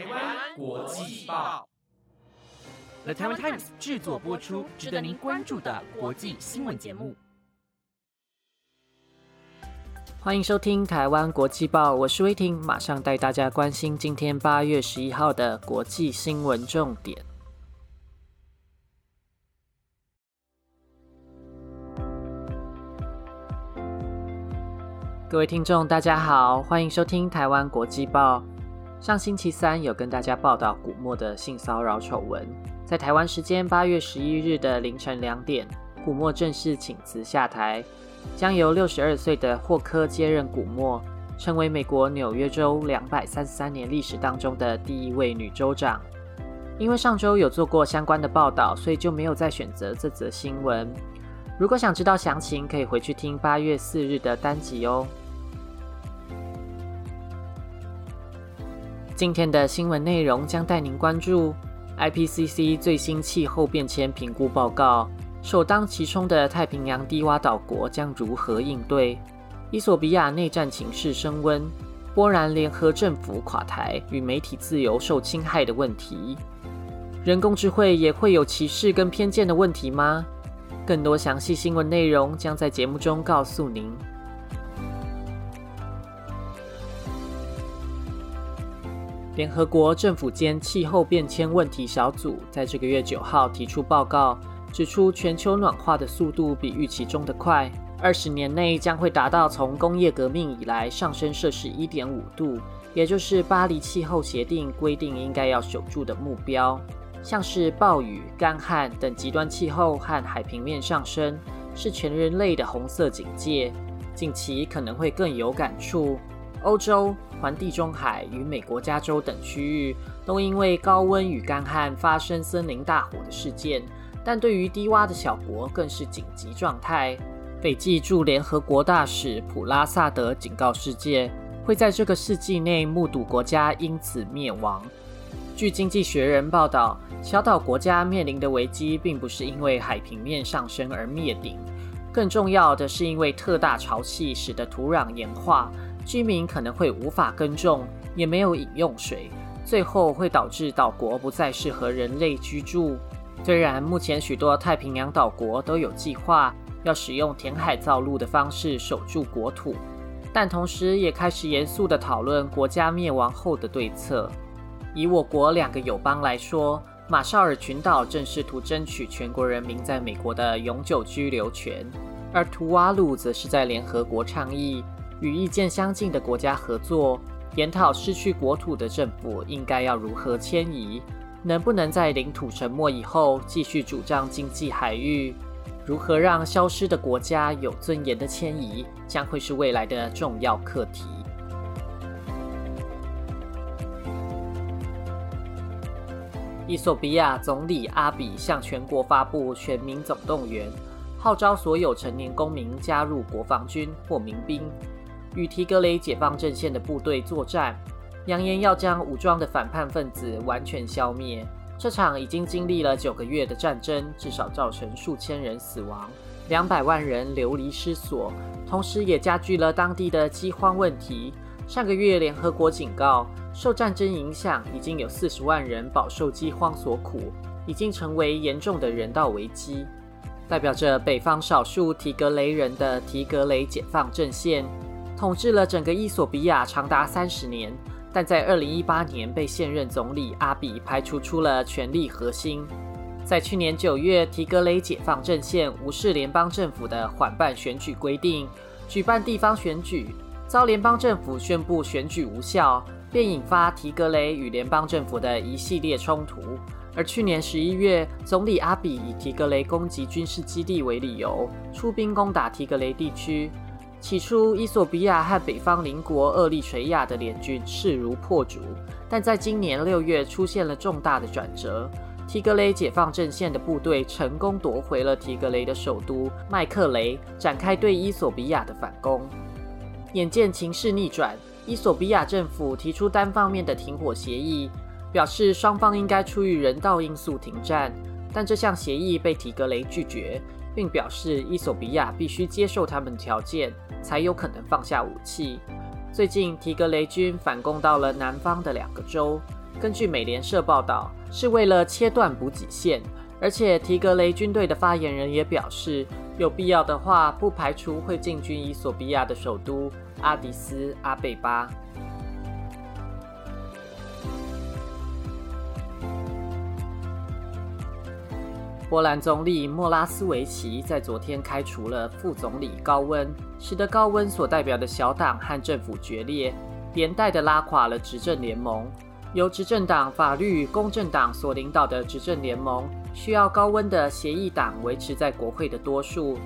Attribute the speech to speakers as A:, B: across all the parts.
A: 台湾国际报
B: ，The Taiwan Times 制作播出，值得您关注的国际新闻节目。
C: 欢迎收听台湾国际报，我是威婷，马上带大家关心今天八月十一号的国际新闻重点。各位听众，大家好，欢迎收听台湾国际报。上星期三有跟大家报道古默的性骚扰丑闻，在台湾时间八月十一日的凌晨两点，古默正式请辞下台。将由六十二岁的霍科接任古默，成为美国纽约州两百三十三年历史当中的第一位女州长。因为上周有做过相关的报道，所以就没有再选择这则新闻。如果想知道详情，可以回去听八月四日的单集哦。今天的新闻内容将带您关注 IPCC 最新气候变迁评估报告。首当其冲的太平洋低洼岛国将如何应对？伊索比亚内战情势升温，波兰联合政府垮台与媒体自由受侵害的问题，人工智慧也会有歧视跟偏见的问题吗？更多详细新闻内容将在节目中告诉您。联合国政府间气候变迁问题小组在这个月九号提出报告。指出，全球暖化的速度比预期中的快，二十年内将会达到从工业革命以来上升摄氏一点五度，也就是巴黎气候协定规定应该要守住的目标。像是暴雨、干旱等极端气候和海平面上升，是全人类的红色警戒，近期可能会更有感触。欧洲、环地中海与美国加州等区域都因为高温与干旱发生森林大火的事件。但对于低洼的小国更是紧急状态。斐济驻联合国大使普拉萨德警告世界，会在这个世纪内目睹国家因此灭亡。据《经济学人》报道，小岛国家面临的危机并不是因为海平面上升而灭顶，更重要的是因为特大潮气使得土壤盐化，居民可能会无法耕种，也没有饮用水，最后会导致岛国不再适合人类居住。虽然目前许多太平洋岛国都有计划要使用填海造陆的方式守住国土，但同时也开始严肃地讨论国家灭亡后的对策。以我国两个友邦来说，马绍尔群岛正试图争取全国人民在美国的永久居留权，而图瓦卢则是在联合国倡议与意见相近的国家合作，研讨失去国土的政府应该要如何迁移。能不能在领土沉没以后继续主张经济海域？如何让消失的国家有尊严的迁移，将会是未来的重要课题。伊索比亚总理阿比向全国发布全民总动员，号召所有成年公民加入国防军或民兵，与提格雷解放阵线的部队作战。扬言要将武装的反叛分子完全消灭。这场已经经历了九个月的战争，至少造成数千人死亡，两百万人流离失所，同时也加剧了当地的饥荒问题。上个月，联合国警告，受战争影响，已经有四十万人饱受饥荒所苦，已经成为严重的人道危机。代表着北方少数提格雷人的提格雷解放阵线，统治了整个伊索比亚长达三十年。但在二零一八年被现任总理阿比排除出了权力核心。在去年九月，提格雷解放阵线无视联邦政府的缓办选举规定，举办地方选举，遭联邦政府宣布选举无效，便引发提格雷与联邦政府的一系列冲突。而去年十一月，总理阿比以提格雷攻击军事基地为理由，出兵攻打提格雷地区。起初，伊索比亚和北方邻国厄立垂亚的联军势如破竹，但在今年六月出现了重大的转折。提格雷解放阵线的部队成功夺回了提格雷的首都麦克雷，展开对伊索比亚的反攻。眼见情势逆转，伊索比亚政府提出单方面的停火协议，表示双方应该出于人道因素停战，但这项协议被提格雷拒绝。并表示，伊索比亚必须接受他们的条件，才有可能放下武器。最近，提格雷军反攻到了南方的两个州，根据美联社报道，是为了切断补给线。而且提格雷军队的发言人也表示，有必要的话，不排除会进军伊索比亚的首都阿迪斯阿贝巴。波兰总理莫拉斯维奇在昨天开除了副总理高温，使得高温所代表的小党和政府决裂，连带的拉垮了执政联盟。由执政党法律与公正党所领导的执政联盟，需要高温的协议党维持在国会的多数。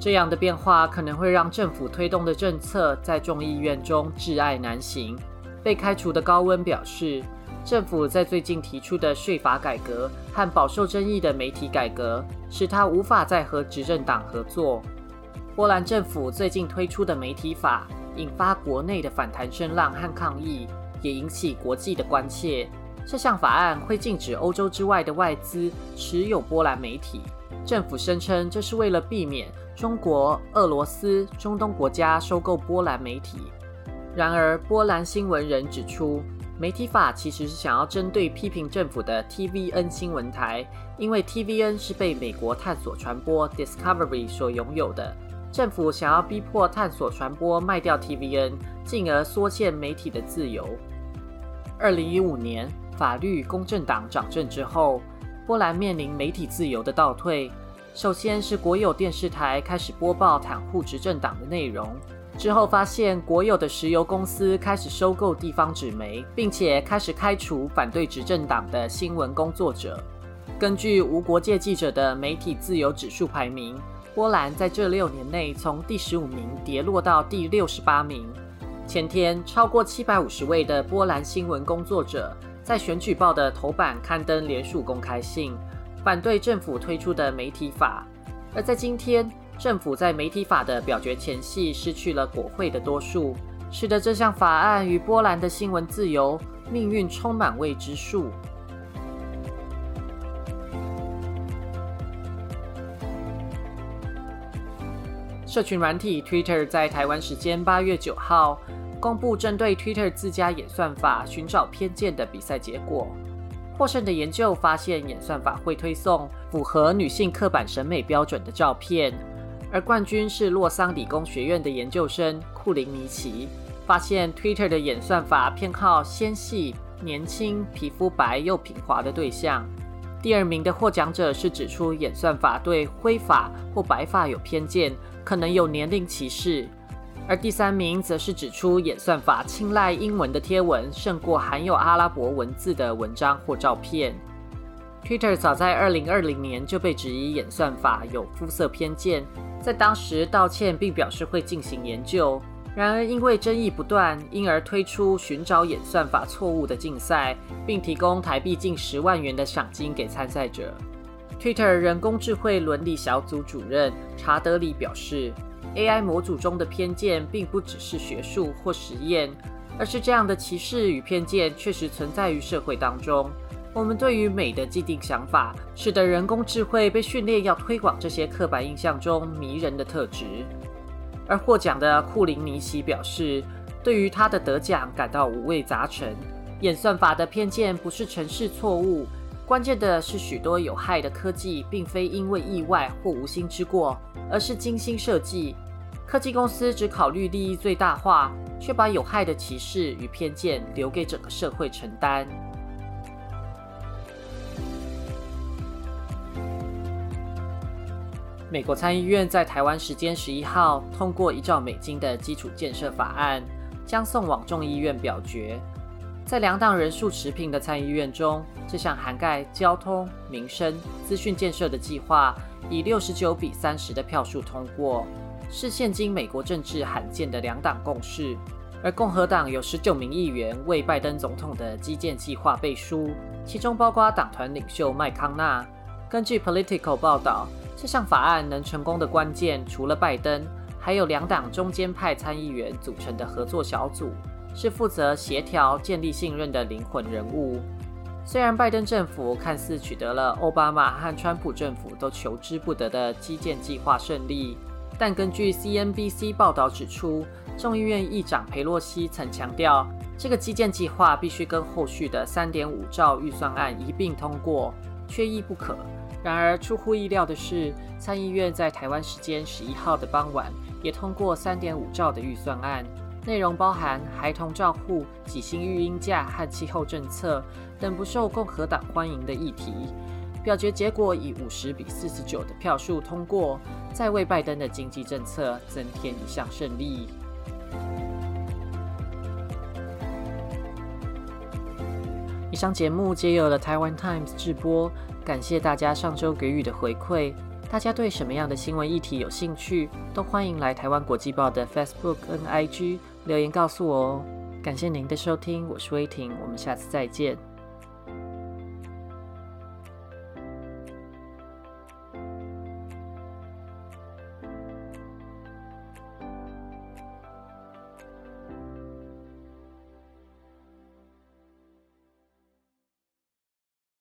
C: 这样的变化可能会让政府推动的政策在众议院中挚爱难行。被开除的高温表示。政府在最近提出的税法改革和饱受争议的媒体改革，使他无法再和执政党合作。波兰政府最近推出的媒体法引发国内的反弹声浪和抗议，也引起国际的关切。这项法案会禁止欧洲之外的外资持有波兰媒体。政府声称这是为了避免中国、俄罗斯、中东国家收购波兰媒体。然而，波兰新闻人指出。媒体法其实是想要针对批评政府的 TVN 新闻台，因为 TVN 是被美国探索传播 Discovery 所拥有的。政府想要逼迫探索传播卖掉 TVN，进而缩限媒体的自由。二零一五年，法律公正党掌政之后，波兰面临媒体自由的倒退。首先是国有电视台开始播报袒护执政党的内容。之后发现，国有的石油公司开始收购地方纸媒，并且开始开除反对执政党的新闻工作者。根据无国界记者的媒体自由指数排名，波兰在这六年内从第十五名跌落到第六十八名。前天，超过七百五十位的波兰新闻工作者在选举报的头版刊登联署公开信，反对政府推出的媒体法。而在今天。政府在媒体法的表决前夕失去了国会的多数，使得这项法案与波兰的新闻自由命运充满未知数。社群软体 Twitter 在台湾时间八月九号公布针对 Twitter 自家演算法寻找偏见的比赛结果，获胜的研究发现演算法会推送符合女性刻板审美标准的照片。而冠军是洛桑理工学院的研究生库林尼奇，发现 Twitter 的演算法偏好纤细、年轻、皮肤白又平滑的对象。第二名的获奖者是指出演算法对灰发或白发有偏见，可能有年龄歧视。而第三名则是指出演算法青睐英文的贴文胜过含有阿拉伯文字的文章或照片。Twitter 早在2020年就被质疑演算法有肤色偏见。在当时道歉，并表示会进行研究。然而，因为争议不断，因而推出寻找演算法错误的竞赛，并提供台币近十万元的赏金给参赛者。Twitter 人工智慧伦理小组主任查德里表示：“AI 模组中的偏见并不只是学术或实验，而是这样的歧视与偏见确实存在于社会当中。”我们对于美的既定想法，使得人工智慧被训练要推广这些刻板印象中迷人的特质。而获奖的库林尼奇表示，对于他的得奖感到五味杂陈。演算法的偏见不是程式错误，关键的是许多有害的科技并非因为意外或无心之过，而是精心设计。科技公司只考虑利益最大化，却把有害的歧视与偏见留给整个社会承担。美国参议院在台湾时间十一号通过一兆美金的基础建设法案，将送往众议院表决。在两党人数持平的参议院中，这项涵盖交通、民生、资讯建设的计划以六十九比三十的票数通过，是现今美国政治罕见的两党共识。而共和党有十九名议员为拜登总统的基建计划背书，其中包括党团领袖麦康纳。根据 Political 报道。这项法案能成功的关键，除了拜登，还有两党中间派参议员组成的合作小组，是负责协调、建立信任的灵魂人物。虽然拜登政府看似取得了奥巴马和川普政府都求之不得的基建计划胜利，但根据 CNBC 报道指出，众议院议长佩洛西曾强调，这个基建计划必须跟后续的三点五兆预算案一并通过，缺一不可。然而出乎意料的是，参议院在台湾时间十一号的傍晚也通过三点五兆的预算案，内容包含孩童照护、几星育婴假和气候政策等不受共和党欢迎的议题。表决结果以五十比四十九的票数通过，再为拜登的经济政策增添一项胜利。上节目皆有了台湾 Times 直播，感谢大家上周给予的回馈。大家对什么样的新闻议题有兴趣，都欢迎来台湾国际报的 Facebook 跟 IG 留言告诉我哦。感谢您的收听，我是威婷，我们下次再见。